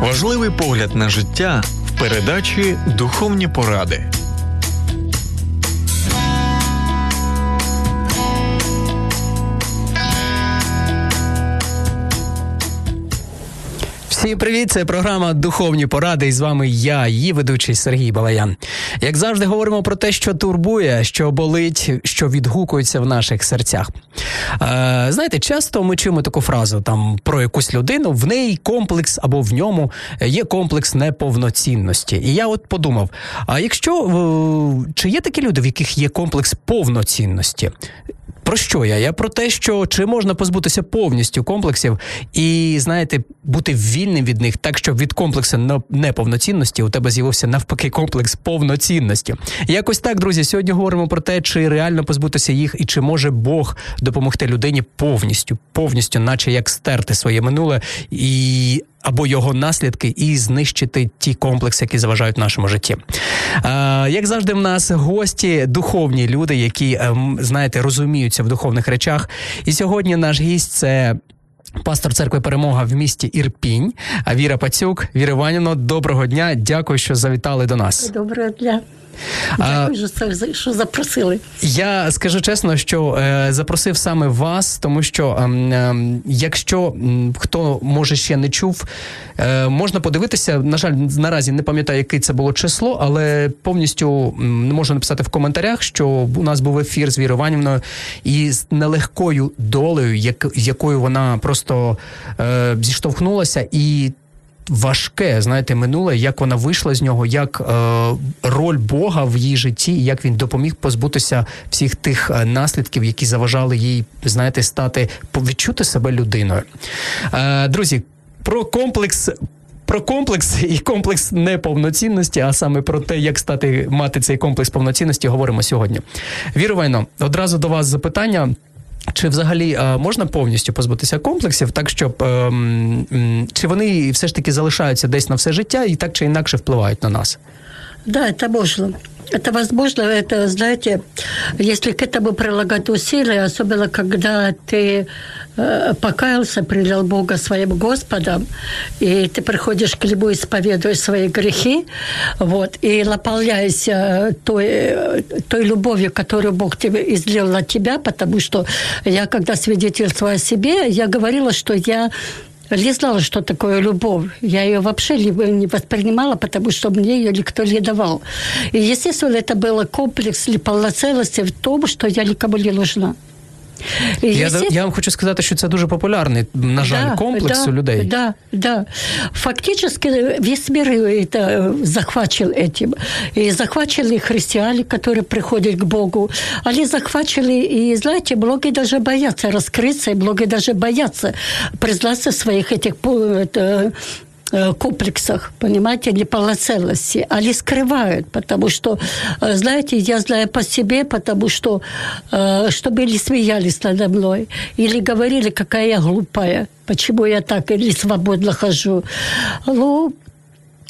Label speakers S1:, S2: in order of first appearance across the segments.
S1: Важливий погляд на життя в передачі Духовні поради.
S2: Всім привіт! Це програма Духовні поради. І з вами я, її ведучий Сергій Балаян. Як завжди, говоримо про те, що турбує, що болить, що відгукується в наших серцях. Е, Знаєте, часто ми чуємо таку фразу там про якусь людину, в неї комплекс або в ньому є комплекс неповноцінності. І я от подумав: а якщо е, чи є такі люди, в яких є комплекс повноцінності? Про що я? Я про те, що чи можна позбутися повністю комплексів і, знаєте, бути вільним від них, так щоб від комплексу неповноцінності у тебе з'явився навпаки комплекс повноцінності. Якось так, друзі, сьогодні говоримо про те, чи реально позбутися їх, і чи може Бог допомогти людині повністю, повністю, наче як стерти своє минуле і або його наслідки і знищити ті комплекси, які заважають нашому житті. Е, Як завжди, в нас гості духовні люди, які е, знаєте, розуміються в духовних речах. І сьогодні наш гість це. Пастор церкви Перемога в місті Ірпінь, Віра Пацюк. Віра Іванівна, доброго дня. Дякую, що завітали до нас.
S3: Доброго дня. Дякую, а, що запросили.
S2: Я скажу чесно, що е, запросив саме вас, тому що е, е, якщо е, хто може ще не чув, е, можна подивитися. На жаль, наразі не пам'ятаю, яке це було число, але повністю не можу написати в коментарях, що у нас був ефір з Вірою Іванівною і з нелегкою долею, як, якою вона просто е, зіштовхнулася і важке, знаєте, минуле, як вона вийшла з нього, як е, роль Бога в її житті, як він допоміг позбутися всіх тих е, наслідків, які заважали їй, знаєте, стати відчути себе людиною. Е, Друзі, про комплекс. Про комплекс і комплекс неповноцінності, а саме про те, як стати мати цей комплекс повноцінності, говоримо сьогодні. Вірувайно, одразу до вас запитання. Чи взагалі е, можна повністю позбутися комплексів, так щоб ем, чи вони все ж таки залишаються десь на все життя і так чи інакше впливають на нас?
S3: Да, це можливо. Это возможно, это, знаете, если к этому прилагать усилия, особенно когда ты э, покаялся, принял Бога своим Господом, и ты приходишь к Нему, исповедуешь свои грехи, вот, и наполняешься той, той любовью, которую Бог тебе излил на тебя, потому что я, когда свидетельствую о себе, я говорила, что я не знала, что такое любовь. Я ее вообще не воспринимала, потому что мне ее никто не давал. И, естественно, это был комплекс неполноценности в том, что я никому не нужна.
S2: Я я вам хочу сказати, що це дуже популярний, на жаль, да, комплекс
S3: да,
S2: у людей.
S3: Да, да. Фактически весь мир это захвачен этим. И захвачили христиане, которые приходят к Богу. Они захвачили, и, знаете, многие даже боятся раскрыться, и многие даже боятся признаться своих этих это, Э, комплексах, понимаете, неполноценности. Они скрывают, потому что, э, знаете, я знаю по себе, потому что, э, чтобы не смеялись надо мной или говорили, какая я глупая, почему я так или свободно хожу. Ну,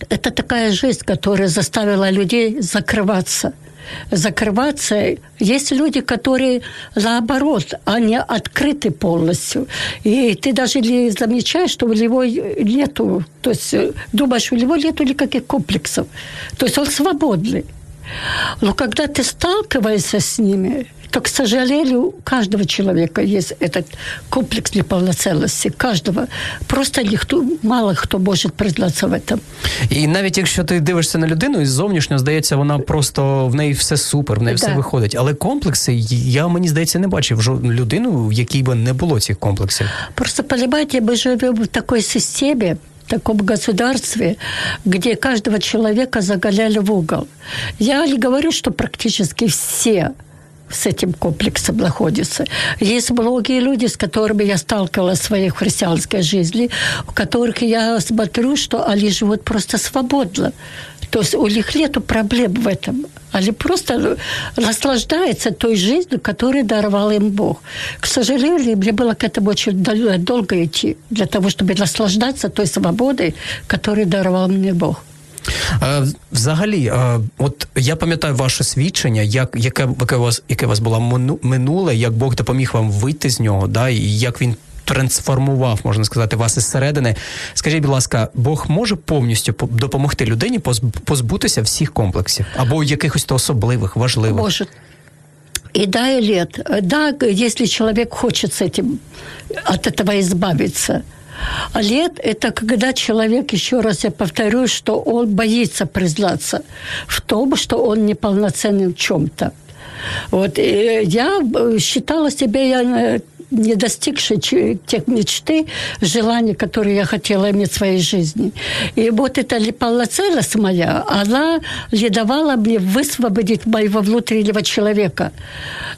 S3: это такая жизнь, которая заставила людей закрываться – закрываться. Есть люди, которые наоборот, они открыты полностью. И ты даже не замечаешь, что у него нету, то есть э, думаешь, у него нету никаких комплексов. То есть он свободный. Но когда ты сталкиваешься с ними, то, к сожалению, у каждого человека есть этот комплекс неполноценности. Каждого. Просто ніхто, мало хто може признатися в этом.
S2: І навіть якщо ти дивишся на людину, і зовнішньо здається, вона просто в неї все супер, в неї да. все виходить. Але комплекси, я мені здається, не бачив людину, в якій би не було цих комплексів.
S3: Просто, понимаете, мы живем в такой системе, таком государстве, где каждого человека загоняли в угол. Я не говорю, что практически все с этим комплексом находится. Есть многие люди, с которыми я сталкивалась в своей христианской жизни, у которых я смотрю, что они живут просто свободно. То есть у них нет проблем в этом. Они просто наслаждаются той жизнью, которую даровал им Бог. К сожалению, мне было к этому очень долго идти, для того, чтобы наслаждаться той свободой, которую даровал мне Бог.
S2: Е, взагалі, е, от я пам'ятаю ваше свідчення, як яке яке у вас яке у вас було минуле, як Бог допоміг вам вийти з нього, да, і як він трансформував, можна сказати, вас із середини. Скажіть, будь ласка, Бог може повністю допомогти людині позбутися всіх комплексів або якихось то особливих, важливих?
S3: Може. И да, и нет. Да, если человек хочет с этим, от этого избавиться – лет – это когда человек, еще раз я повторю, что он боится признаться в том, что он неполноценный в чем-то. Вот, и я считала себя я э, не достигшей тех мечты, желаний, которые я хотела иметь в своей жизни. И вот эта неполноценность моя, она не давала мне высвободить моего внутреннего человека.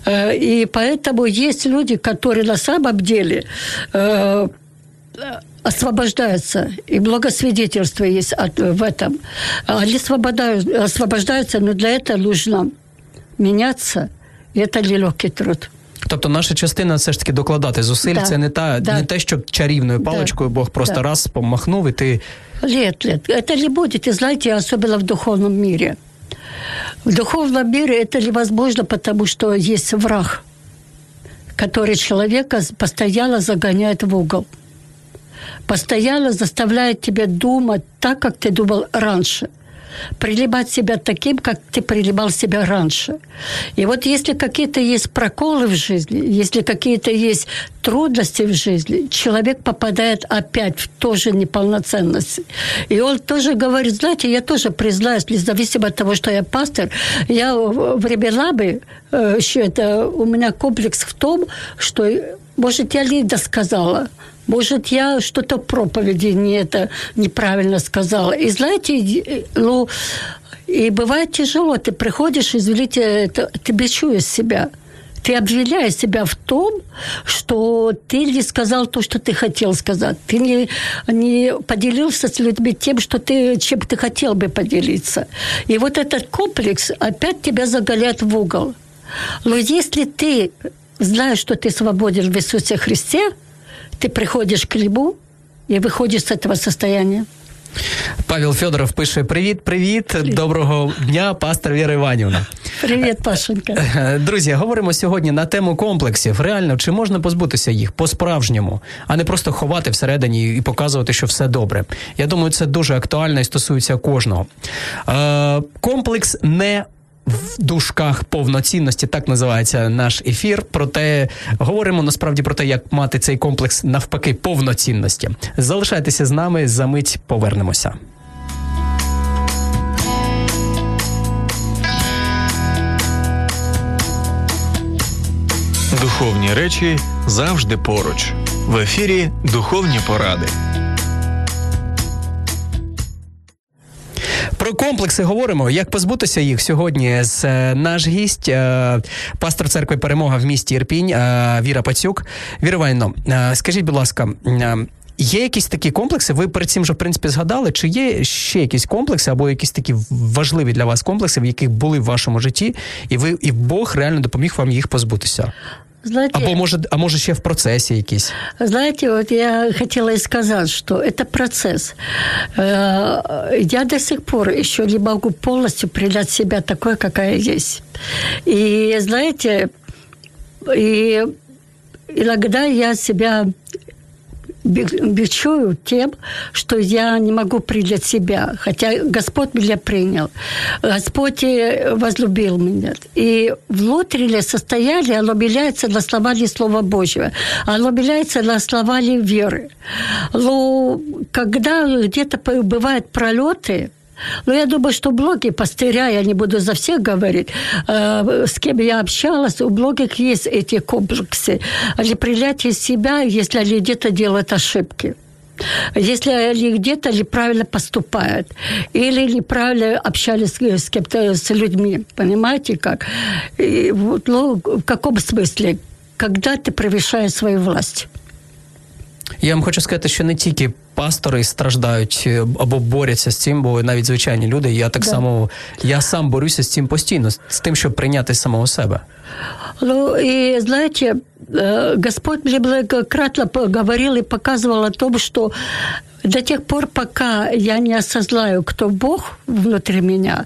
S3: Э, и поэтому есть люди, которые на самом деле э, освобождаются, и благосвидетельство есть от, в этом. Они освобождаются, но для этого нужно меняться, и это нелегкий труд.
S2: Тобто наша частина все ж таки докладати зусиль. Да, це не та да. не те, що чарівною паличкою да, Бог просто да. раз помахнув, и ты.
S3: Нет, нет, это не будет. И знаете, особенно в духовном мире. В духовном мире это невозможно, потому что есть враг, который человека постоянно загоняет в угол постоянно заставляет тебя думать так, как ты думал раньше прилибать себя таким, как ты прилибал себя раньше. И вот если какие-то есть проколы в жизни, если какие-то есть трудности в жизни, человек попадает опять в ту же неполноценность. И он тоже говорит, знаете, я тоже признаюсь, независимо от того, что я пастор, я временами, э, еще это у меня комплекс в том, что, может, я не досказала, может, я что-то проповеди не это неправильно сказала. И знаете, ну, и бывает тяжело. Ты приходишь, извините, это, ты бичуешь себя. Ты обвиняешь себя в том, что ты не сказал то, что ты хотел сказать. Ты не, не поделился с людьми тем, что ты, чем ты хотел бы поделиться. И вот этот комплекс опять тебя заголяет в угол. Но если ты знаешь, что ты свободен в Иисусе Христе – ты приходишь к хлебу и выходишь с этого состояния.
S2: Павел Федоров пише: Привіт, привіт, доброго дня, пастор Віра Іванівна.
S3: Привіт, Пашенька.
S2: Друзі, говоримо сьогодні на тему комплексів. Реально, чи можна позбутися їх по-справжньому, а не просто ховати всередині і показувати, що все добре. Я думаю, це дуже актуально і стосується кожного. Е, Комплекс не в дужках повноцінності, так називається наш ефір. Проте говоримо насправді про те, як мати цей комплекс навпаки повноцінності. Залишайтеся з нами, за мить повернемося.
S1: Духовні речі завжди поруч. В ефірі Духовні поради.
S2: Комплекси говоримо. Як позбутися їх сьогодні? З е, наш гість, е, пастор церкви Перемога в місті Ірпінь е, Віра Пацюк. Віра Іванівно, скажіть, будь ласка. Є якісь такі комплекси, ви перед цим вже в принципі згадали, чи є ще якісь комплекси або якісь такі важливі для вас комплекси, в яких були в вашому житті, і ви і Бог реально допоміг вам їх позбутися? Знаете, Або може, а може ще в процесі якийсь?
S3: Знаете, вот я хотела и сказать, что это процесс. Э, я до сих пор еще не могу полностью принять себя такой, какая есть. И знаете, и иногда я себя бичую тем, что я не могу принять себя, хотя Господь меня принял. Господь э, возлюбил меня. И внутреннее состояние, оно меняется на основании Слова Божьего. Оно меняется на основании веры. Но когда где-то бывают пролеты, но я думаю, что блоги пастыря, я не буду за всех говорить, э, с кем я общалась, у многих есть эти комплексы непринятие себя, если они где-то делают ошибки. Если они где-то неправильно поступают, или неправильно общались с кем-то, с людьми, понимаете как? И, ну, в каком смысле? Когда ты превышаешь свою власть.
S2: Я вам хочу сказати, що не тільки пастори страждають е, або борються з цим, бо навіть звичайні люди. Я так
S3: Да.
S2: само я сам борюся з цим постійно, з тим, щоб прийняти самого себе.
S3: Ну, и знаете, э, Господь мне многократно п- говорил и показывал о том, что до тех пор, пока я не осознаю, кто Бог внутри меня,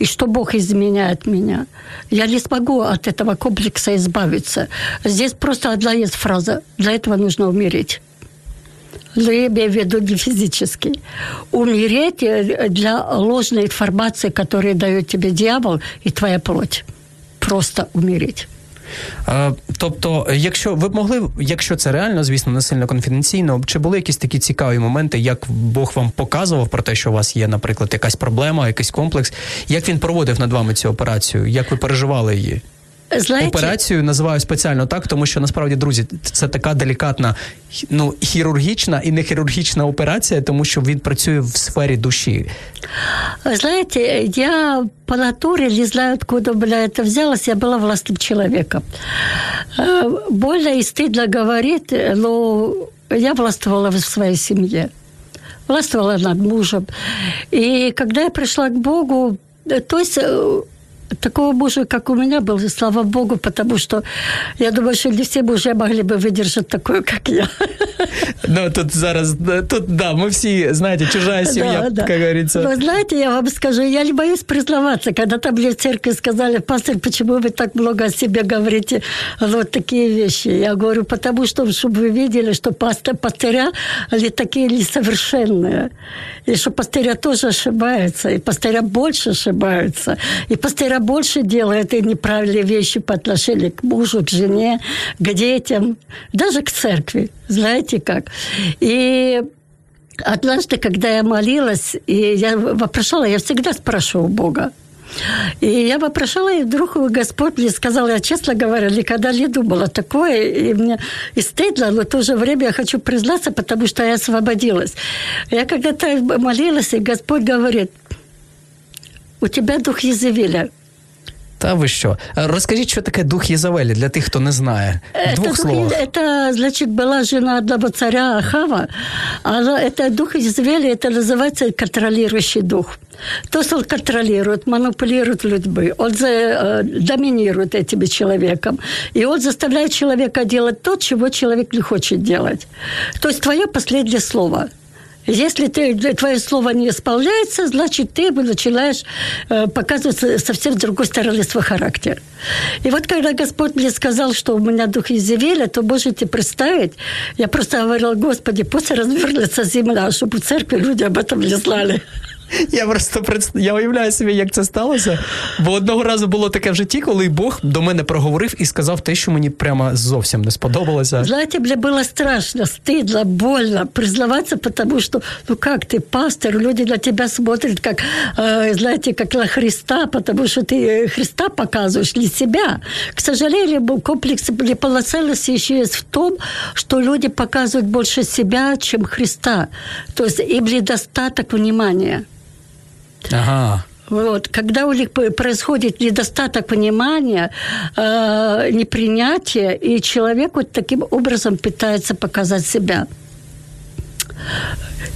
S3: и что Бог изменяет меня, я не смогу от этого комплекса избавиться. Здесь просто одна есть фраза. Для этого нужно умереть. Но я имею в виду не физически. Умереть э, для ложной информации, которую дает тебе дьявол и твоя плоть. Просто умереть.
S2: Тобто, якщо ви б могли, якщо це реально, звісно, не сильно конфіденційно, чи були якісь такі цікаві моменти, як Бог вам показував про те, що у вас є, наприклад, якась проблема, якийсь комплекс, як він проводив над вами цю операцію, як ви переживали її?
S3: Знаете,
S2: Операцію називаю спеціально так, тому що насправді, друзі, це така делікатна, ну хірургічна і не хірургічна операція, тому що він працює в сфері душі.
S3: Знаете, я по натуре не знаю, откуда у меня это взялось. Я была властным человеком. Э, Больно и стыдно говорить, но я властвовала в своей семье. Властвовала над мужем. И когда я пришла к Богу, э, то есть э, такого мужа, как у меня был, слава Богу, потому что я думаю, что не все мужья могли бы выдержать такое, как я.
S2: Ну тут зараз тут да, ми всі знаєте, чужа сім'я,
S3: Да, да.
S2: як говориться.
S3: Вы знаете, я вам скажу, я не боюсь признаваться. Когда-то мне в церкви сказали, пастор, почему вы так много о себе говорите, вот такие вещи. Я говорю, потому что, чтобы вы видели, что пастор, пастыря, они такие несовершенные. И что пастыря тоже ошибаются, и пастыря больше ошибаются, и пастыря больше делают и неправильные вещи по отношению к мужу, к жене, к детям, даже к церкви. Знаете как? И Однажды, когда я молилась, и я вопрошала, я всегда спрашиваю Бога. И я вопрошала, и вдруг Господь мне сказал, я, честно говоря, никогда не думала такое, и мне и стыдно, но в то же время я хочу признаться, потому что я освободилась. Я когда-то молилась, и Господь говорит, у тебя дух Езевеля.
S2: Та ви що? Е, Розкажіть, що таке дух Єзавелі для тих, хто не знає. В
S3: Это,
S2: двох
S3: дух-
S2: словах.
S3: это, значит, была жена одного царя Ахава. Она, это дух Извели, это называется контролирующий дух. То есть он контролирует, манипулирует людьми, он за, э, доминирует этим человеком. И он заставляет человека делать то, чего человек не хочет делать. То есть твое последнее слово – если ты, твое слово не исполняется, значит, ты начинаешь э, показывать совсем другой стороны свой характер. И вот когда Господь мне сказал, что у меня дух Изевеля, то можете представить, я просто говорила, Господи, пусть развернется земля, чтобы в церкви люди об этом не знали.
S2: Я просто представ... я уявляю собі, як це сталося. Бо одного разу було таке в житті, коли Бог до мене проговорив і сказав те, що мені прямо зовсім не сподобалося.
S3: Знаете, мне было страшно, стыдно, больно признаваться, потому что, ну как ты, пастор, люди на тебя смотрят, как, э, знаете, как на Христа, потому что ты э, Христа показываешь, не себя. К сожалению, был комплекс неполноценности еще есть в том, что люди показывают больше себя, чем Христа. То есть им недостаток внимания.
S2: Ага.
S3: Вот. Когда у них происходит недостаток внимания, э, непринятие, и человек вот таким образом пытается показать себя.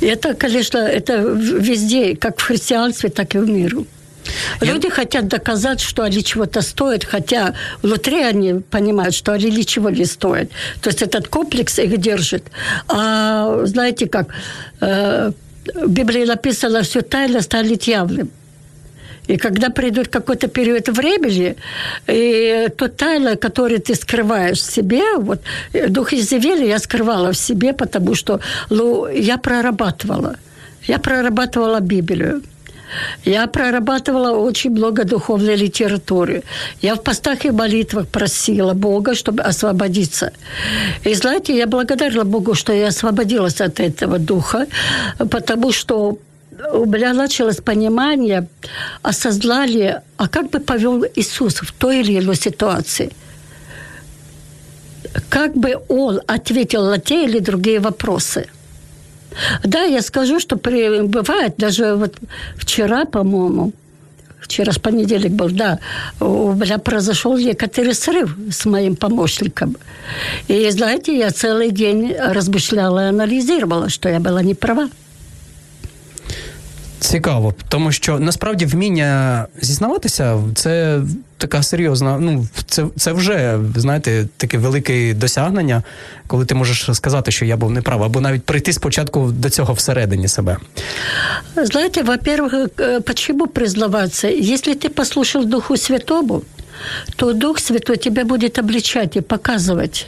S3: Это, конечно, это везде, как в христианстве, так и в миру. Люди хотят доказать, что они чего-то стоят, хотя внутри они понимают, что они ничего не стоят. То есть этот комплекс их держит. А знаете как, э, в Библии написано, все тайно станет явным. И когда придет какой-то период времени, и то тайна, которую ты скрываешь в себе, вот э, дух Изевели я скрывала в себе, потому что ну, я прорабатывала. Я прорабатывала Библию. Я прорабатывала очень много духовной литературы. Я в постах и молитвах просила Бога, чтобы освободиться. И знаете, я благодарна Богу, что я освободилась от этого духа, потому что у меня началось понимание, осознание, а как бы повел Иисус в той или иной ситуации. Как бы Он ответил на те или другие вопросы. Да, я скажу, что при, бывает, даже вот вчера, по-моему, вчера с понедельник был, да, у меня произошел некоторый срыв с моим помощником. И, знаете, я целый день размышляла и анализировала, что я была не права.
S2: Цікаво, тому що насправді вміння зізнаватися це така серйозна. Ну, це це вже знаєте таке велике досягнення, коли ти можеш сказати, що я був неправ, або навіть прийти спочатку до цього всередині себе.
S3: Знаете, во-первых, почему признаваться? Если ты послушал Духу Святому, то Дух Святой тебя будет обличать и показывать,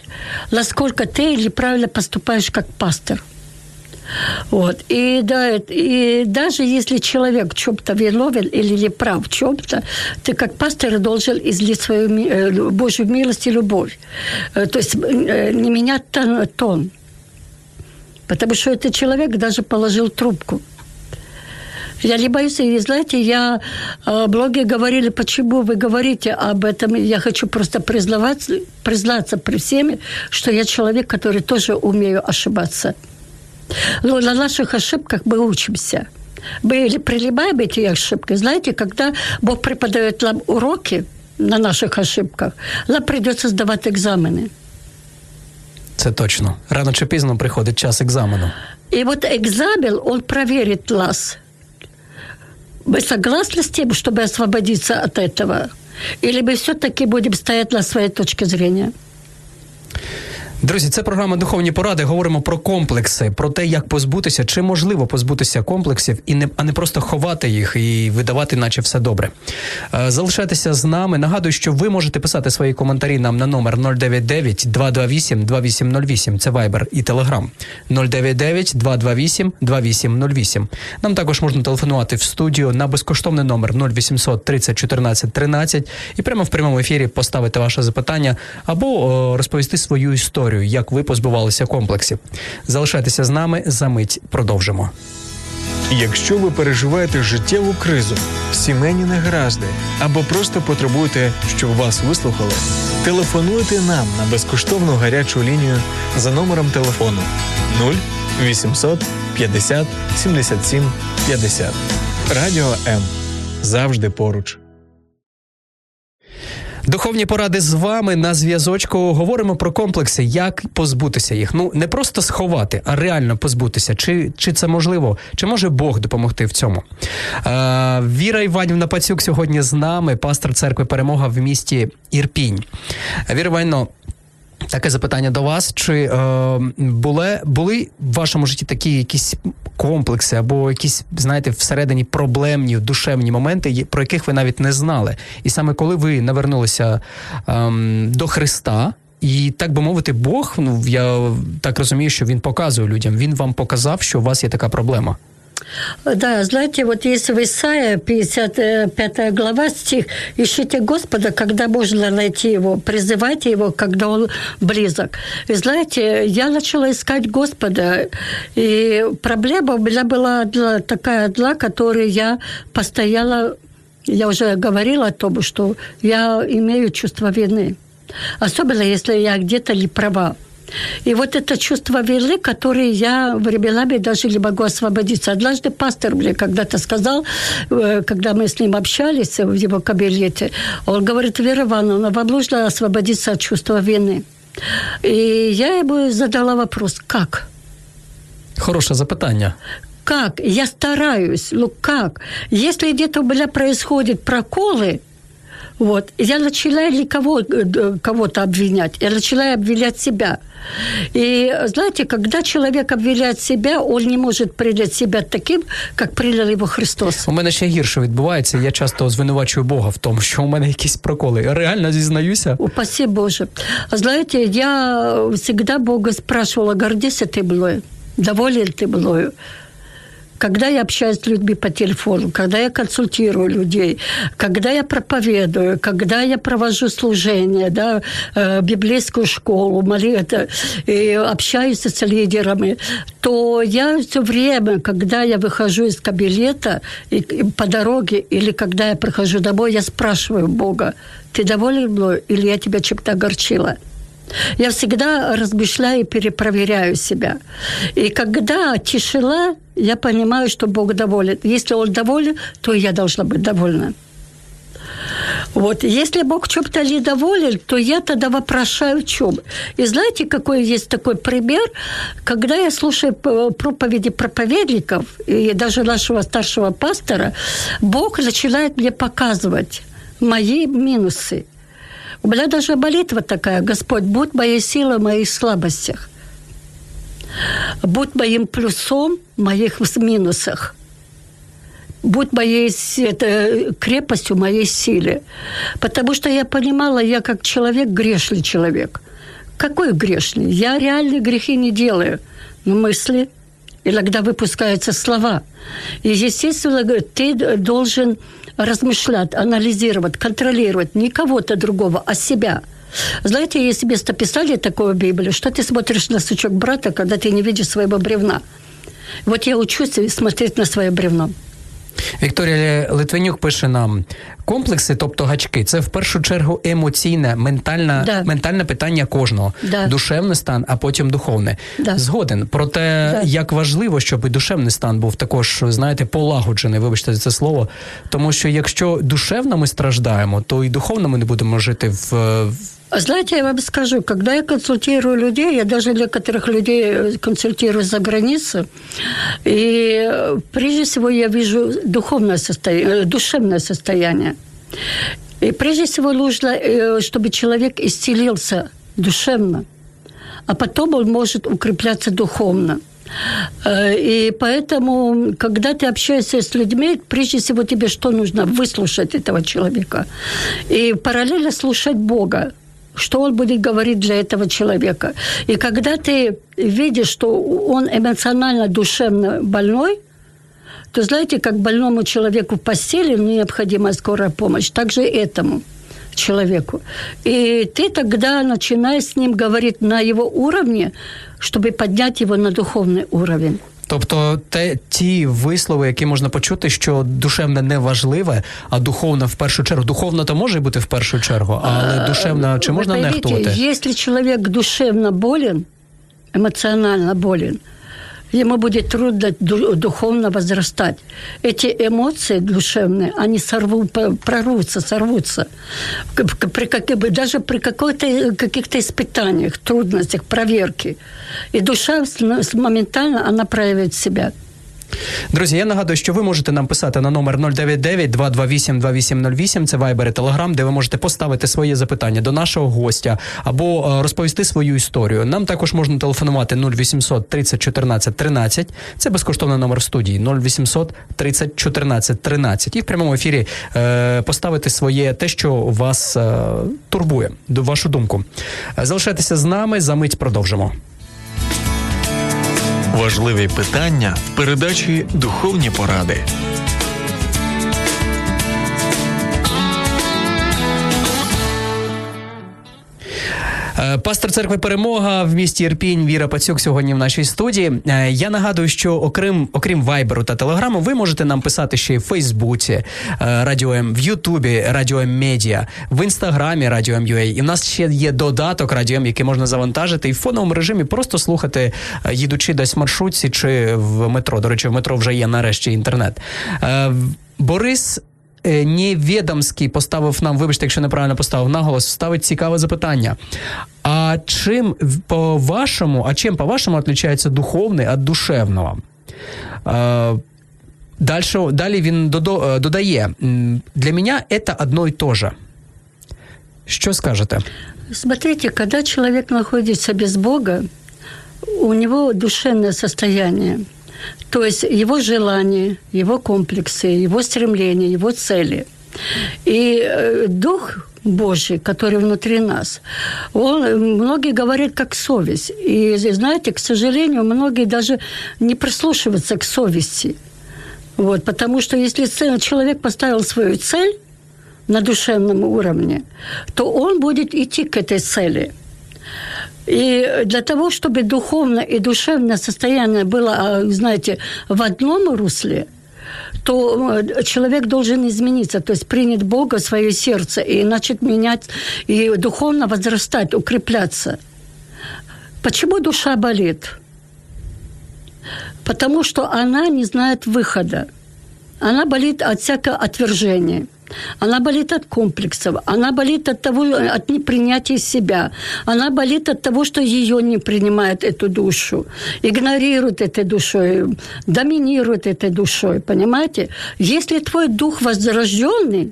S3: насколько ты неправильно поступаешь как пастор. Вот. И, да, и даже если человек в чем-то виновен или не прав в чем-то, ты как пастор должен излить свою э, Божью милость и любовь. Э, то есть э, не менять тон. Потому что этот человек даже положил трубку. Я не боюсь, и знаете, я, многие говорили, почему вы говорите об этом. Я хочу просто признаваться, признаться при всеми, что я человек, который тоже умею ошибаться. Но на наших ошибках мы учимся. Мы прилипаем эти ошибки. Знаете, когда Бог преподает нам уроки на наших ошибках, нам придется сдавать экзамены.
S2: Це точно. Рано чи пізно приходить час екзамену.
S3: И вот экзамен, он проверит нас. Мы согласны с тем, чтобы освободиться от этого? Или мы все-таки будем стоять на своей точке зрения?
S2: Друзі, це програма Духовні поради. Говоримо про комплекси, про те, як позбутися, чи можливо позбутися комплексів, і не а не просто ховати їх і видавати, наче все добре. Е, залишайтеся з нами. Нагадую, що ви можете писати свої коментарі нам на номер 099 228 2808. Це Viber і Telegram. 099 228 2808. Нам також можна телефонувати в студію на безкоштовний номер 0800 30 14 13 і прямо в прямому ефірі поставити ваше запитання або о, розповісти свою історію історію, як ви позбувалися комплексів. Залишайтеся з нами за мить продовжимо.
S4: Якщо ви переживаєте життєву кризу, сімейні негаразди або просто потребуєте, щоб вас вислухали, телефонуйте нам на безкоштовну гарячу лінію за номером телефону 0 800 50 77 50. Радіо М завжди поруч.
S2: Духовні поради з вами на зв'язочку. Говоримо про комплекси, як позбутися їх. Ну не просто сховати, а реально позбутися. Чи чи це можливо? Чи може Бог допомогти в цьому? Е, Віра Іванівна Пацюк сьогодні з нами, пастор церкви Перемога в місті Ірпінь. Віра Іванівна, Таке запитання до вас: чи е, були були в вашому житті такі якісь комплекси або якісь, знаєте, всередині проблемні душевні моменти, про яких ви навіть не знали? І саме коли ви навернулися е, до Христа, і так би мовити, Бог, ну я так розумію, що він показує людям. Він вам показав, що у вас є така проблема.
S3: Да, знаете, вот есть в Исаия 55 глава стих «Ищите Господа, когда можно найти Его, призывайте Его, когда Он близок». И знаете, я начала искать Господа, и проблема у меня была одна, такая одна, которую я постояла, я уже говорила о том, что я имею чувство вины. Особенно, если я где-то не права. И вот это чувство вины, которое я временами даже не могу освободиться. Однажды пастор мне когда-то сказал, э, когда мы с ним общались в его кабинете, он говорит, Вера Ивановна, вам нужно освободиться от чувства вины. И я ему задала вопрос, как?
S2: Хорошее запитання.
S3: Как? Я стараюсь. Ну как? Если где-то у меня происходят проколы, вот. Я начала не кого, э, кого-то обвинять, я начала обвинять себя. И знаете, когда человек обвиняет себя, он не может принять себя таким, как принял его Христос.
S2: У мене ще гірше відбувається. Я часто звинувачую Бога в тому, що у мене якісь проколи. Я реально зізнаюся.
S3: Упаси Боже. Знаете, я всегда Бога спрашивала, гордишься ты мною? Доволен ты мною? когда я общаюсь с людьми по телефону, когда я консультирую людей, когда я проповедую, когда я провожу служение, да, э, библейскую школу, молитву, и общаюсь с лидерами, то я все время, когда я выхожу из кабинета и, и по дороге, или когда я прихожу домой, я спрашиваю Бога, ты доволен мной, или я тебя чем-то огорчила? Я всегда размышляю и перепроверяю себя. И когда тишина, я понимаю, что Бог доволен. Если Он доволен, то я должна быть довольна. Вот. Если Бог чем-то недоволен, то я тогда вопрошаю в чем. И знаете, какой есть такой пример? Когда я слушаю проповеди проповедников, и даже нашего старшего пастора, Бог начинает мне показывать мои минусы. У меня даже молитва такая, Господь, будь моей силой в моих слабостях. Будь моим плюсом в моих минусах будь моей это, крепостью, моей силе. Потому что я понимала, я как человек грешный человек. Какой грешный? Я реальные грехи не делаю. Но мысли, иногда выпускаются слова. И, естественно, ты должен размышлять, анализировать, контролировать не кого-то другого, а себя. Знаете, есть местописание такое в Библии, что ты смотришь на сучок брата, когда ты не видишь своего бревна. Вот я учусь смотреть на свое бревно.
S2: Вікторія Литвинюк пише нам: комплекси, тобто гачки, це в першу чергу емоційне, ментальне, да. ментальне питання кожного, да. душевний стан, а потім духовне. Да. Згоден. Проте як важливо, щоб і душевний стан був також, знаєте, полагоджений, вибачте за це слово. Тому що якщо душевно ми страждаємо, то і духовно ми не будемо жити в.
S3: Знаете, я вам скажу, когда я консультирую людей, я даже некоторых людей консультирую за границей, и прежде всего я вижу духовное состояние, душевное состояние. И прежде всего нужно, э, чтобы человек исцелился душевно, а потом он может укрепляться духовно. Э, и поэтому, когда ты общаешься с людьми, прежде всего тебе что нужно? Выслушать этого человека. И параллельно слушать Бога что он будет говорить для этого человека. И когда ты видишь, что он эмоционально, душевно больной, то знаете, как больному человеку в постели необходима скорая помощь, так же и этому человеку. И ты тогда начинаешь с ним говорить на его уровне, чтобы поднять его на духовный уровень.
S2: Тобто, те ті вислови, які можна почути, що душевне не важливе, а духовна в першу чергу. Духовна то може бути в першу чергу, але душевна чи можна нехтувати?
S3: Якщо чоловік душевно болен, емоціонально болен, ему будет трудно духовно возрастать. Эти эмоции душевные, они сорвут, прорвутся, сорвутся. При, как, даже при каких-то испытаниях, трудностях, проверке. И душа моментально, она проявит себя.
S2: Друзі, я нагадую, що ви можете нам писати на номер 099-228-2808, це Viber і Telegram, де ви можете поставити своє запитання до нашого гостя або е, розповісти свою історію. Нам також можна телефонувати 0800 30 14 13. Це безкоштовний номер студії 0800 30 14 13. І в прямому ефірі е, поставити своє те, що вас е, турбує, вашу думку. Залишайтеся з нами. За мить продовжимо.
S1: Важливі питання в передачі Духовні поради.
S2: Пастор церкви Перемога в місті Ірпінь Віра Пацюк сьогодні в нашій студії. Е, я нагадую, що окрім окрім Вайберу та Телеграму, ви можете нам писати ще й в Фейсбуці, е, Радіо М, в Ютубі Радіо М Медіа, в інстаграмі Радіо М І в нас ще є додаток Радіо М, який можна завантажити і в фоновому режимі просто слухати, їдучи десь в маршрутці чи в метро. До речі, в метро вже є нарешті інтернет. Борис Е, Невідомський поставив нам, вибачте, якщо неправильно поставив наголос, ставить цікаве запитання. А чим по-вашому, а чим по-вашому відрізняється духовне від душевного? Дальше, далі він е, додає: для мене це одно і то же. Что скажете?
S3: Смотрите, когда человек находится без Бога, у него душевное состояние – то есть его желания, его комплексы, его стремления, его цели. И э, Дух Божий, который внутри нас, он, многие говорят как совесть. И знаете, к сожалению, многие даже не прислушиваются к совести. Вот, потому что если человек поставил свою цель на душевном уровне, то он будет идти к этой цели – и для того, чтобы духовное и душевное состояние было, а, знаете, в одном русле, то э, человек должен измениться, то есть принять Бога в свое сердце и начать менять, и духовно возрастать, укрепляться. Почему душа болит? Потому что она не знает выхода. Она болит от всякого отвержения. Она болит от комплексов, она болит от того, от непринятия себя, она болит от того, что ее не принимает эту душу, игнорирует этой душой, доминирует этой душой, понимаете? Если твой дух возрожденный,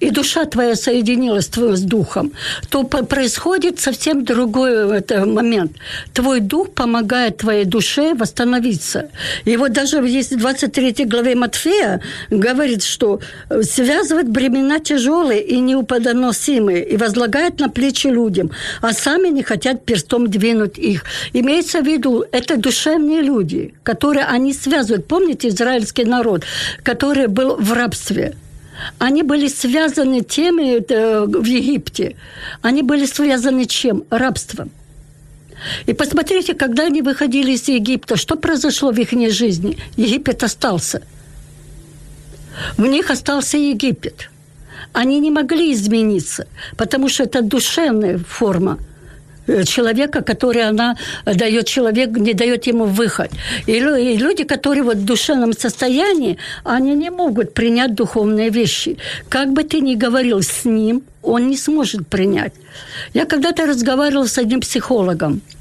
S3: и душа твоя соединилась твоим с духом, то происходит совсем другой это момент. Твой дух помогает твоей душе восстановиться. И вот даже в 23 главе Матфея говорит, что связывает бремена тяжелые и неуподоносимые и возлагает на плечи людям, а сами не хотят перстом двинуть их. Имеется в виду, это душевные люди, которые они связывают. Помните израильский народ, который был в рабстве? Они были связаны теми э, в Египте. Они были связаны чем? Рабством. И посмотрите, когда они выходили из Египта, что произошло в их жизни? Египет остался. В них остался Египет. Они не могли измениться, потому что это душевная форма человека, который она дает человек, не дает ему выход. И люди, которые вот в душевном состоянии, они не могут принять духовные вещи. Как бы ты ни говорил с ним, он не сможет принять. Я когда-то разговаривала с одним психологом, Э,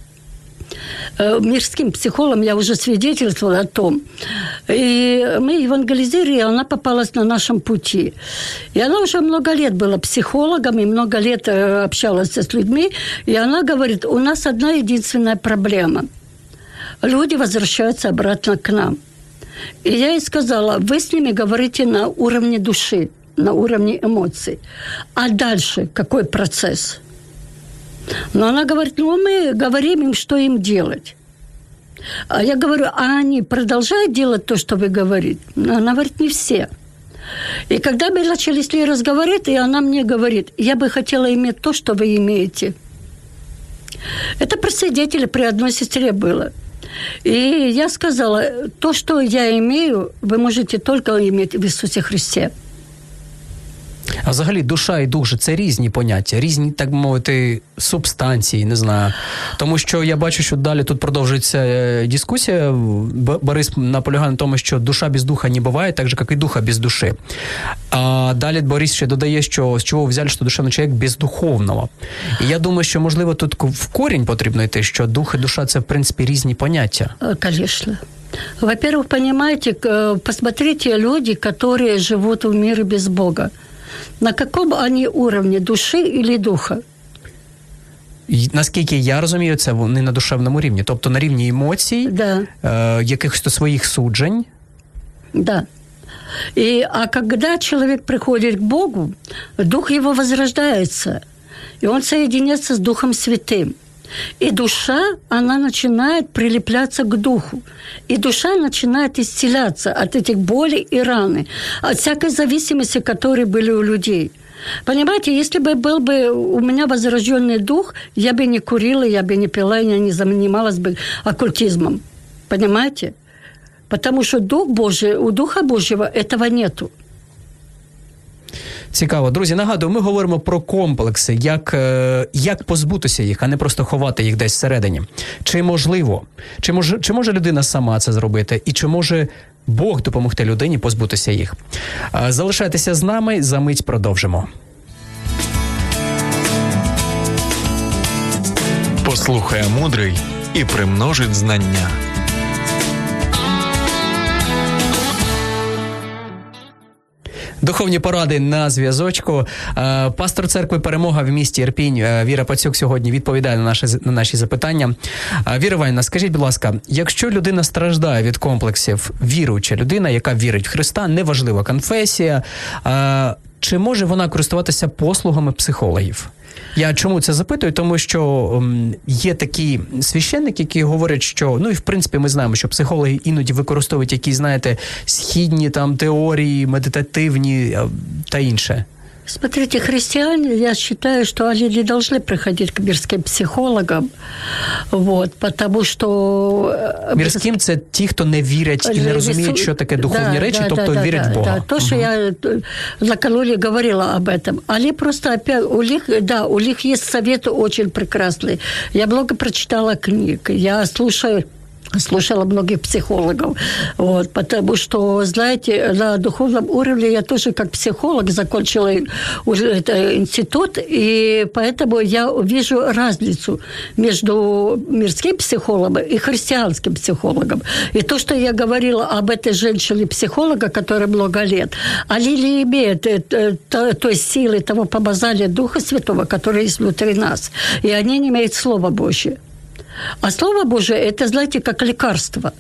S3: мирским психологом я уже свидетельствовала о том. И мы евангелизировали, она попалась на нашем пути. И она уже много лет была психологом и много лет э, общалась с людьми. И она говорит, у нас одна единственная проблема. Люди возвращаются обратно к нам. И я ей сказала, вы с ними говорите на уровне души, на уровне эмоций. А дальше какой процесс? Но она говорит, ну, мы говорим им, что им делать. А я говорю, а они продолжают делать то, что вы говорите? Она говорит, не все. И когда мы начали с ней разговаривать, и она мне говорит, я бы хотела иметь то, что вы имеете. Это про свидетеля при одной сестре было. И я сказала, то, что я имею, вы можете только иметь в Иисусе Христе.
S2: А взагалі душа і дух це різні поняття, різні, так би мовити, субстанції, не знаю. Тому що я бачу, що далі тут продовжується е, дискусія. Борис наполягає на тому, що душа без духа не буває, так же, як і духа без душі. А далі Борис ще додає, що з чого взяли, що душевний чоловік бездуховного. І я думаю, що можливо тут в корінь потрібно йти, що дух і душа це в принципі різні поняття.
S3: Конечно. Во-первых, понимаете, посмотрите люди, которые живут в мире без Бога. На каком они уровне души или духа?
S2: Наскільки я розумію, це вони на душевному рівні, тобто на рівні емоцій,
S3: да.
S2: э, якихось то своїх суджень.
S3: Да. И, а когда человек приходит к Богу, дух его возрождается, и он соединяется с Духом Святым. И душа, она начинает прилепляться к духу. И душа начинает исцеляться от этих болей и раны, от всякой зависимости, которые были у людей. Понимаете, если бы был бы у меня возрожденный дух, я бы не курила, я бы не пила, я не занималась бы оккультизмом. Понимаете? Потому что Дух Божий, у Духа Божьего этого нету.
S2: Цікаво, друзі. Нагадую, ми говоримо про комплекси, як е, як позбутися їх, а не просто ховати їх десь всередині. Чи можливо, чи може, чи може людина сама це зробити, і чи може Бог допомогти людині позбутися їх? Е, залишайтеся з нами, за мить продовжимо.
S1: Послухає мудрий і примножить знання.
S2: Духовні поради на зв'язочку. Е, пастор церкви Перемога в місті Ірпінь е, Віра Пацюк сьогодні відповідає на наші на наші запитання. Е, Віра Вайна, скажіть, будь ласка, якщо людина страждає від комплексів, віруюча людина, яка вірить в Христа, неважлива конфесія, чи може вона користуватися послугами психологів? Я чому це запитую? Тому що ем, є такі священники, які говорять, що ну і в принципі ми знаємо, що психологи іноді використовують якісь, знаєте, східні там теорії, медитативні та інше.
S3: Смотрите, христиане, я считаю, что они не должны приходить к мирским психологам, вот, потому что...
S2: Э, Мирським – це ті, хто не вірять і не розуміють, що таке духовні
S3: да,
S2: речі,
S3: да,
S2: тобто
S3: да,
S2: вірять
S3: да,
S2: в Бога.
S3: Да, то, что угу. я накануне говорила об этом. Они просто опять, у них, да, у них есть советы очень прекрасные. Я много прочитала книг, я слушаю слушала многих психологов, вот, потому что, знаете, на духовном уровне я тоже как психолог закончила уже это институт, и поэтому я вижу разницу между мирским психологом и христианским психологом. И то, что я говорила об этой женщине-психолога, которая много лет, они не имеют э, той силы, того помазания Духа Святого, который есть внутри нас, и они не имеют Слова Божье. А Слово Божие – это, знаете, как лекарство.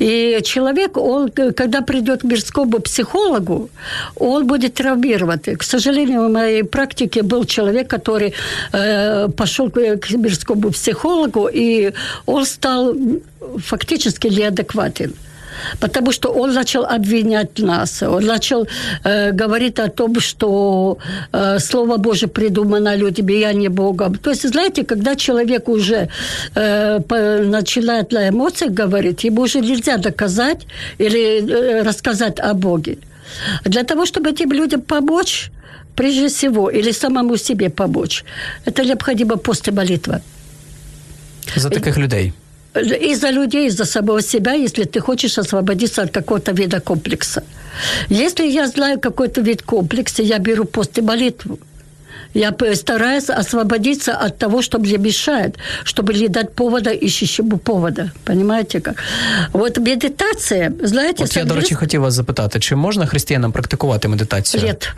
S3: И человек, он, когда придет к мирскому психологу, он будет травмировать. К сожалению, в моей практике был человек, который э, пошел к мирскому психологу, и он стал фактически неадекватен потому что он начал обвинять нас, он начал э, говорить о том, что э, Слово Божие придумано людьми, я не Богом. То есть, знаете, когда человек уже э, по, начинает на эмоциях говорить, ему уже нельзя доказать или э, рассказать о Боге. Для того, чтобы этим людям помочь, прежде всего, или самому себе помочь, это необходимо пост и молитва.
S2: За таких людей
S3: и за людей, и за самого себя, если ты хочешь освободиться от какого-то вида комплекса. Если я знаю какой-то вид комплекса, я беру пост и молитву. Я стараюсь освободиться от того, что мне мешает, чтобы не дать повода ищущему повода. Понимаете как? Вот медитация, знаете...
S2: От я, до речі, хотів вас запитати, чи можна християнам практикувати медитацію?
S3: Нет.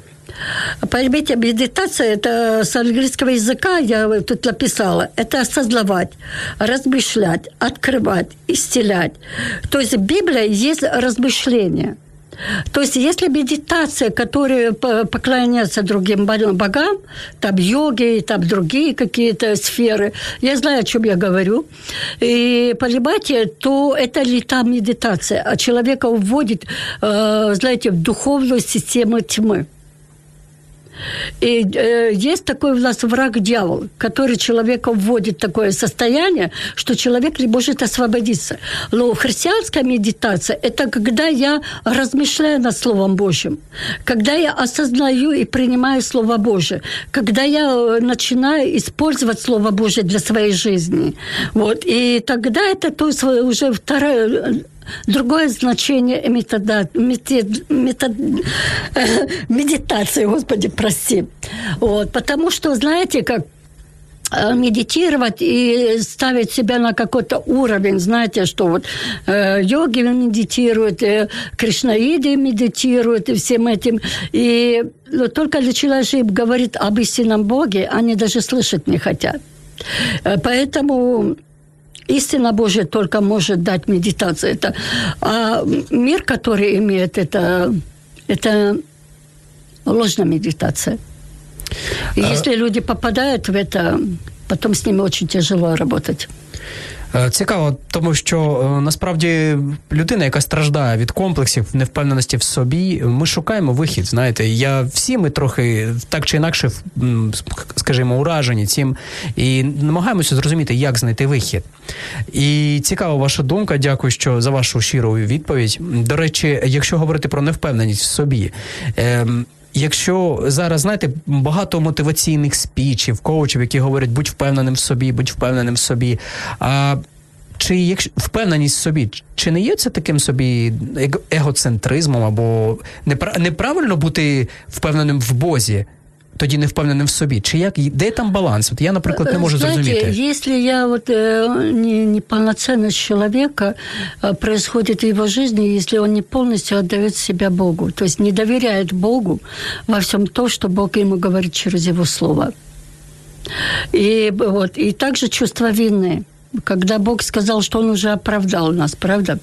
S3: Поймите, медитация это с английского языка, я тут написала, это осознавать, размышлять, открывать, исцелять. То есть в Библии есть размышления. То есть, если медитация, которая поклоняется другим богам, там йоги, там другие какие-то сферы, я знаю, о чем я говорю, и понимаете, то это не та медитация, а человека вводит, э, знаете, в духовную систему тьмы. И э, есть такой у нас враг дьявол, который человека вводит в такое состояние, что человек не может освободиться. Но христианская медитация – это когда я размышляю над Словом Божьим, когда я осознаю и принимаю Слово Божие, когда я э, начинаю использовать Слово Божие для своей жизни. Вот. И тогда это то уже вторая другое значение метода, метод, метод, медитации, господи, прости. Вот, потому что, знаете, как э, медитировать и ставить себя на какой-то уровень, знаете, что вот э, йоги медитируют, э, кришнаиды медитируют и всем этим. И ну, только для человека говорит об истинном Боге, они даже слышать не хотят. Э, поэтому истина Божья только может дать медитацию. Это, а мир, который имеет это, это ложная медитация. И а... если люди попадают в это, потом с ними очень тяжело работать.
S2: Е, цікаво, тому що е, насправді людина, яка страждає від комплексів, невпевненості в собі, ми шукаємо вихід. Знаєте, я всі ми трохи так чи інакше, скажімо, уражені цим і намагаємося зрозуміти, як знайти вихід. І цікава ваша думка. Дякую, що за вашу щиру відповідь. До речі, якщо говорити про невпевненість в собі. Е, Якщо зараз знаєте багато мотиваційних спічів, коучів, які говорять будь впевненим в собі, будь впевненим в собі. А чи якщо впевненість в собі, чи не є це таким собі егоцентризмом або неправильно бути впевненим в Бозі? тоді не впевненим в собі? Чи як де там баланс? От я, наприклад, не можу
S3: Знаете,
S2: зрозуміти.
S3: Если я вот э, не, неполноценность человека э, происходит в его жизни, если он не полностью отдает себя Богу, то есть не доверяет Богу во всем то, что Бог ему говорит через его слово. И, вот, и также чувство вины – когда Бог сказал, что Он уже оправдал нас, правда?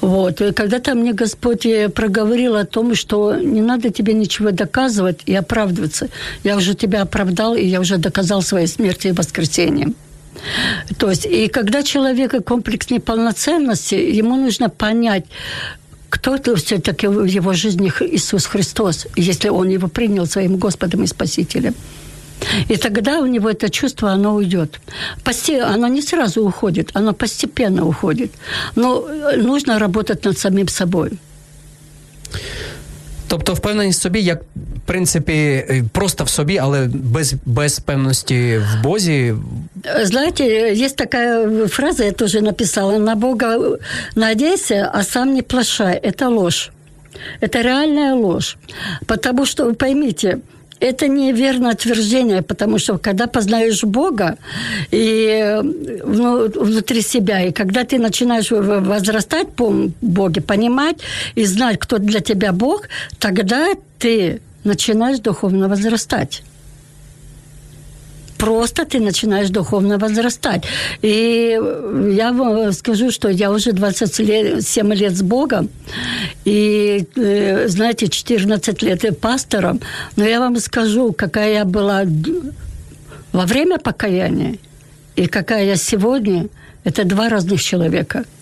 S3: Вот. И когда-то мне Господь э, проговорил о том, что не надо тебе ничего доказывать и оправдываться. Я уже тебя оправдал, и я уже доказал своей смерти и воскресением. То есть, и когда человека комплекс неполноценности, ему нужно понять, кто-то все-таки в его жизни Иисус Христос, если он его принял своим Господом и Спасителем. И тогда у него это чувство, оно уйдет. Оно не сразу уходит, оно постепенно уходит. Но э, нужно работать над самим собой.
S2: Тобто впевненість в собі, як в принципі, просто в собі, але без, без певності в Бозі.
S3: Знаете, есть такая фраза, я тоже написала, на Бога надейся, а сам не плашай. Это ложь. Это реальная ложь. Потому что, поймите, это неверное утверждение, потому что когда познаешь Бога и ну, внутри себя, и когда ты начинаешь возрастать по Боге, понимать и знать, кто для тебя Бог, тогда ты начинаешь духовно возрастать просто ты начинаешь духовно возрастать. И я вам скажу, что я уже 27 лет с Богом, и, э, знаете, 14 лет пастором, но я вам скажу, какая я была во время покаяния и какая я сегодня, это два разных человека –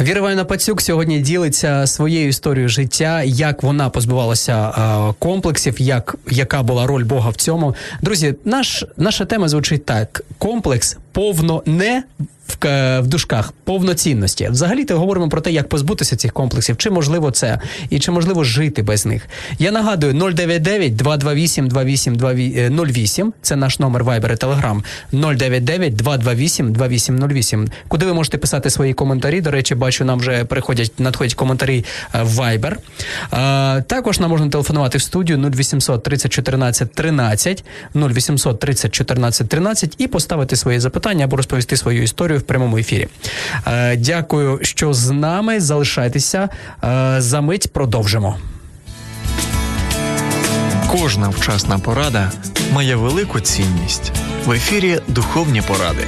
S2: Віра Івановна Пацюк сьогодні ділиться своєю історією життя, як вона позбувалася е, комплексів, як яка була роль Бога в цьому. Друзі, наш наша тема звучить так: комплекс повно не в, в дужках повноцінності. Взагалі то говоримо про те, як позбутися цих комплексів, чи можливо це, і чи можливо жити без них. Я нагадую 099 228 2808 Це наш номер Viber і Telegram. 099 228 2808 Куди ви можете писати свої коментарі? До речі, бачу, нам вже приходять надходять коментарі е, в Viber. Також нам можна телефонувати в студію 0800 30 14 13 0800 30 14 13 і поставити свої запитання або розповісти свою історію в прямому ефірі. Е, дякую, що з нами. Залишайтеся. Е, за мить продовжимо.
S1: Кожна вчасна порада має велику цінність в ефірі Духовні поради.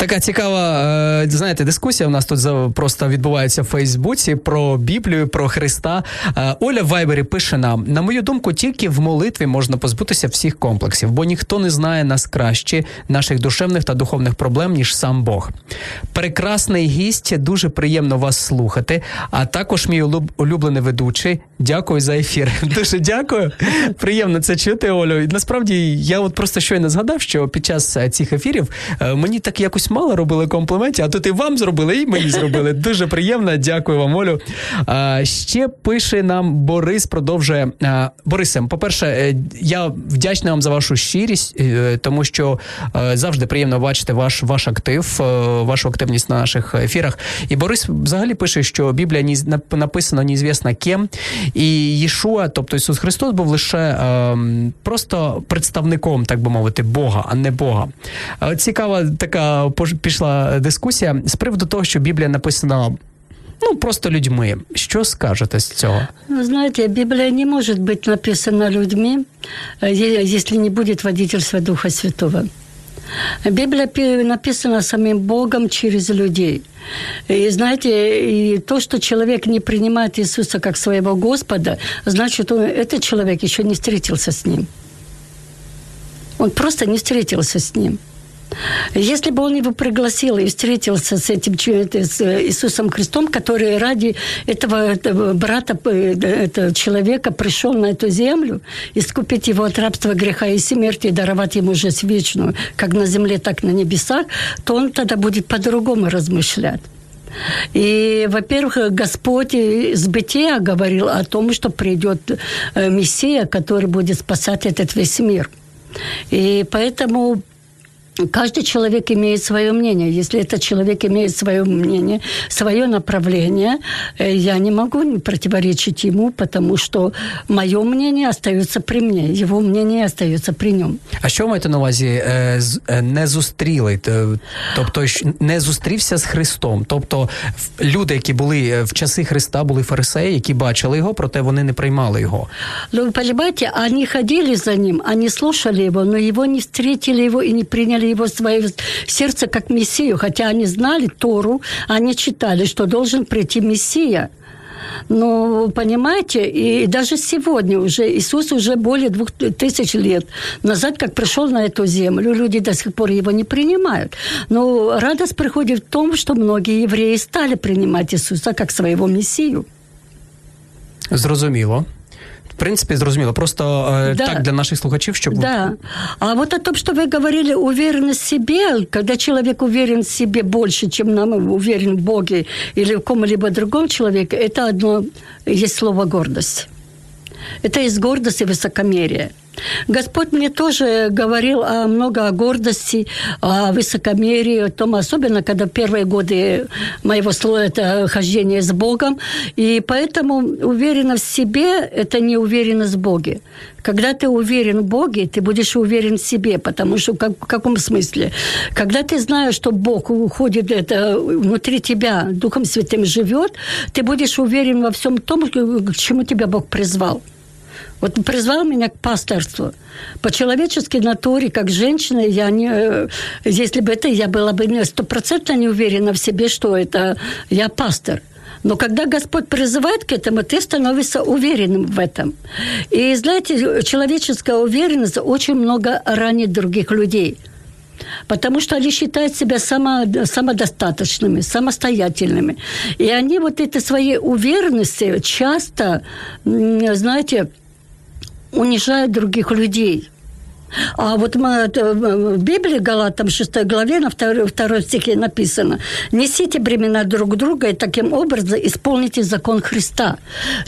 S2: Така цікава, е, знаєте, дискусія у нас тут просто відбувається в Фейсбуці про Біблію, про Христа. Е, Оля Вайбері пише нам: на мою думку, тільки в молитві можна позбутися всіх комплексів, бо ніхто не знає нас краще, наших душевних та духовних проблем, ніж сам Бог. Прекрасний гість, дуже приємно вас слухати. А також мій улюблений ведучий. Дякую за ефір. Дуже дякую. Приємно це чути, Олю. І насправді я от просто щойно згадав, що під час е, цих ефірів мені так якось мало робили компліментів, а тут і вам зробили, і мені зробили. Дуже приємно. Дякую вам, Олю. А, Ще пише нам Борис, продовжує Борисем. По-перше, е, я вдячний вам за вашу щирість, е, тому що е, завжди приємно бачити ваш ваш актив, вашу активність на наших ефірах. І Борис взагалі пише, що Біблія ні написана неізвісно ким, і Єшуа, тобто Ісус Христос, був лише просто представником, так би мовити, Бога, а не Бога. Цікава така пішла дискусія з приводу того, що Біблія написана. Ну, просто людьми. Що скажете з цього?
S3: Ну, знаете, Библия не может быть написана людьми, если не будет водительства Духа Святого. Библия написана самим Богом через людей. И знаете, и то, что человек не принимает Иисуса как своего Господа, значит, он, этот человек еще не встретился с Ним. Он просто не встретился с Ним. Если бы он его пригласил и встретился с этим с Иисусом Христом, который ради этого, этого брата, э, этого человека пришел на эту землю, искупить его от рабства, греха и смерти, и даровать ему жизнь вечную, как на земле, так на небесах, то он тогда будет по-другому размышлять. И, во-первых, Господь с бытия говорил о том, что придет э, Мессия, который будет спасать этот весь мир. И поэтому Каждый человек имеет свое мнение. Если этот человек имеет свое мнение, свое направление, э, я не могу противоречить ему, потому что мое мнение остается при мне, его мнение остается при нем.
S2: А що маєте на увазі не зустріли? Тобто не зустрівся з Христом? Тобто люди, які були в часи Христа, були фарисеї, які бачили його, проте вони не приймали його.
S3: Ну, вы понимаете, они ходили за ним, они слушали его, но его не встретили его и не приняли его в свое сердце как Мессию, хотя они знали Тору, они читали, что должен прийти Мессия. Но, понимаете, и даже сегодня уже Иисус уже более двух тысяч лет назад, как пришел на эту землю, люди до сих пор его не принимают. Но радость приходит в том, что многие евреи стали принимать Иисуса как своего Мессию.
S2: Зрозуміло В принципі, зрозуміло. Просто е,
S3: Да.
S2: так для наших слухачів, щоб
S3: Да. А вот о том, что вы говорили, уверенность в себе, когда человек уверен в себе больше, чем нам уверен в Боге или в ком-либо другом человеке, это одно есть слово гордость. Это есть гордость и высокомерие. Господь мне тоже говорил о много о гордости, о высокомерии, о том, особенно когда первые годы моего слова это хождение с Богом. И поэтому уверенность в себе – это не уверенность в Боге. Когда ты уверен в Боге, ты будешь уверен в себе, потому что как, в каком смысле? Когда ты знаешь, что Бог уходит это внутри тебя, Духом Святым живет, ты будешь уверен во всем том, к чему тебя Бог призвал. Вот призвал меня к пасторству. По человеческой натуре, как женщина, я не, э, если бы это, я была бы стопроцентно не уверена в себе, что это я пастор. Но когда Господь призывает к этому, ты становишься уверенным в этом. И знаете, человеческая уверенность очень много ранит других людей. Потому что они считают себя само, самодостаточными, самостоятельными. И они вот этой своей уверенности часто, знаете, унижают других людей. А вот мы, это, в Библии, Галатам 6 главе, на 2, 2 стихе написано, «Несите бремена друг друга и таким образом исполните закон Христа».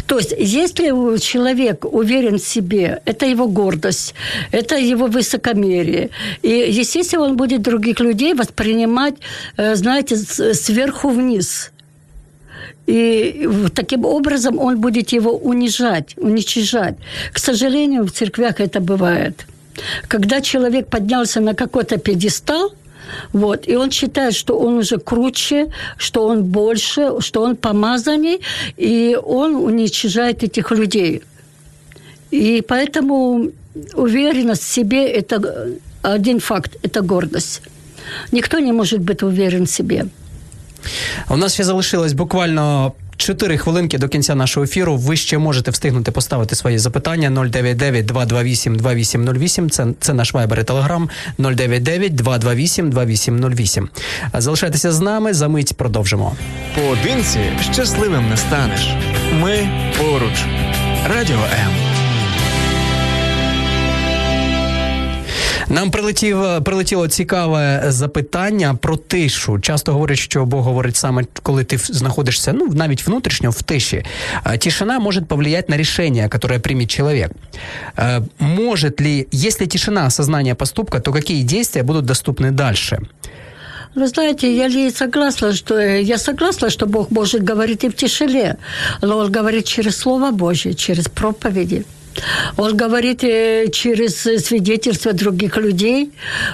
S3: То есть, если человек уверен в себе, это его гордость, это его высокомерие. И, естественно, он будет других людей воспринимать, э, знаете, сверху вниз – и таким образом он будет его унижать, уничижать. К сожалению, в церквях это бывает. Когда человек поднялся на какой-то пьедестал, вот, и он считает, что он уже круче, что он больше, что он помазанней, и он уничижает этих людей. И поэтому уверенность в себе – это один факт, это гордость. Никто не может быть уверен в себе.
S2: У нас ще залишилось буквально. Чотири хвилинки до кінця нашого ефіру. Ви ще можете встигнути поставити свої запитання 099 228 2808. Це, це наш вайбер і телеграм 099 228 2808. Залишайтеся з нами. За мить продовжимо.
S4: Поодинці щасливим не станеш. Ми поруч. Радіо М.
S2: Нам прилетів прилетіло цікаве запитання про тишу. Часто говорять, що Бог говорить саме коли ти в- знаходишся, ну навіть внутрішньо в тиші. А Тишина может повлиять на решение, которое примет человек. Э, Может ли, если тишина осознания поступка, то какие действия будут доступны дальше?
S3: Вы знаете, я ли согласна, что я согласна, что Бог может говорить и в тишине, но Он говорит через Слово Божье, через проповеди. Он говорит э, через свидетельства других людей.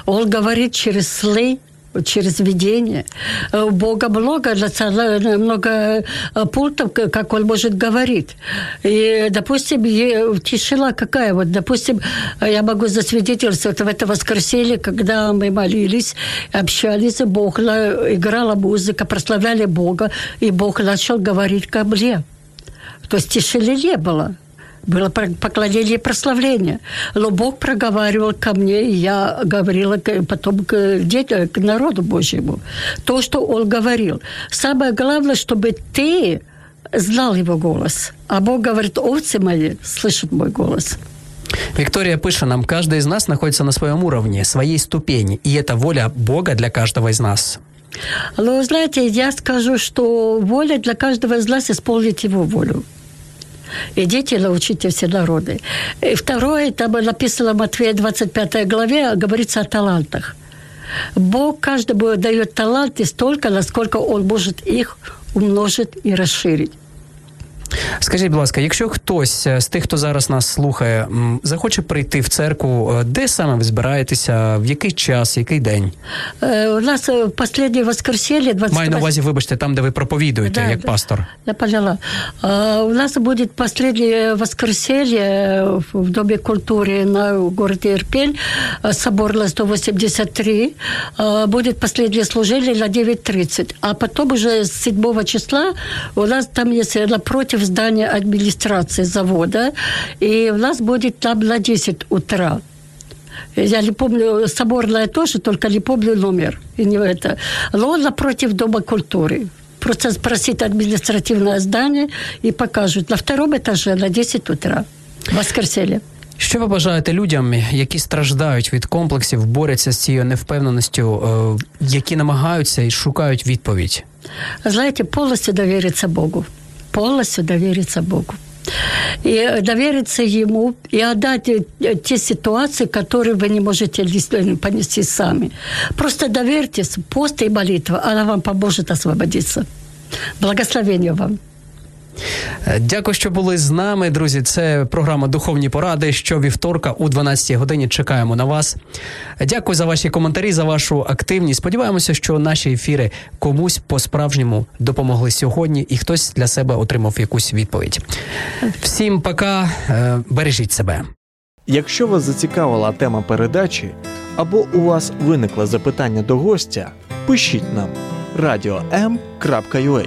S3: Он говорит через сны через видение. Э, У Бога много, много э, пунктов, как Он может говорить. И, допустим, тишина какая? Вот, допустим, я могу засвидетельствовать в это воскресенье, когда мы молились, общались, Бог играла музыка, прославляли Бога, и Бог начал говорить ко мне. То есть тишины не было. Было поклонение и прославление. Но Бог проговаривал ко мне, и я говорила потом к детям, к народу Божьему. То, что Он говорил. Самое главное, чтобы ты знал Его голос. А Бог говорит, овцы мои слышат мой голос.
S2: Виктория пише нам, каждый из нас находится на своем уровне, своей ступени, и это воля Бога для каждого из нас.
S3: Но, знаете, я скажу, что воля для каждого из нас исполнить Его волю. Идите научите все народы. И второе, там написано в Матфея 25 главе, говорится о талантах. Бог каждому дает таланты столько, насколько Он может их умножить и расширить.
S2: Скажіть, будь ласка, якщо хтось е, з тих, хто зараз нас слухає, захоче прийти в церкву, е, де саме ви збираєтеся, в який час, який день?
S3: Е, у нас останнє воскресенье
S2: 28... Маю на увазі, вибачте, там, де ви проповідуєте, да, як пастор.
S3: Я поняла. У нас буде останнє воскресенье в Домі культури на городе Ирпень, собор на 183. Будет последнее служение на 9.30. А потом уже с 7 числа у нас там есть напротив здания администрации завода, и у нас будет там на 10 утра. Я не помню, соборная тоже, только не помню номер. И не это. Но он напротив Дома культуры. Просто спросить административное здание и покажут. На втором этаже на 10 утра. Воскресенье.
S2: Що ви бажаєте людям, які страждають від комплексів, борються з цією невпевненістю, які намагаються і шукають відповідь?
S3: Знаєте, повністю довіритися Богу. Полностью довериться Богу. И довериться Ему, и отдать те ситуации, которые вы не можете понести сами. Просто доверьтесь, пост и молитва, она вам поможет освободиться. Благословения вам.
S2: Е, дякую, що були з нами, друзі. Це програма Духовні поради. Що вівторка у 12 годині чекаємо на вас. Дякую за ваші коментарі, за вашу активність. Сподіваємося, що наші ефіри комусь по-справжньому допомогли сьогодні, і хтось для себе отримав якусь відповідь. Всім пока, е, бережіть себе.
S4: Якщо вас зацікавила тема передачі або у вас виникло запитання до гостя, пишіть нам radio.m.ua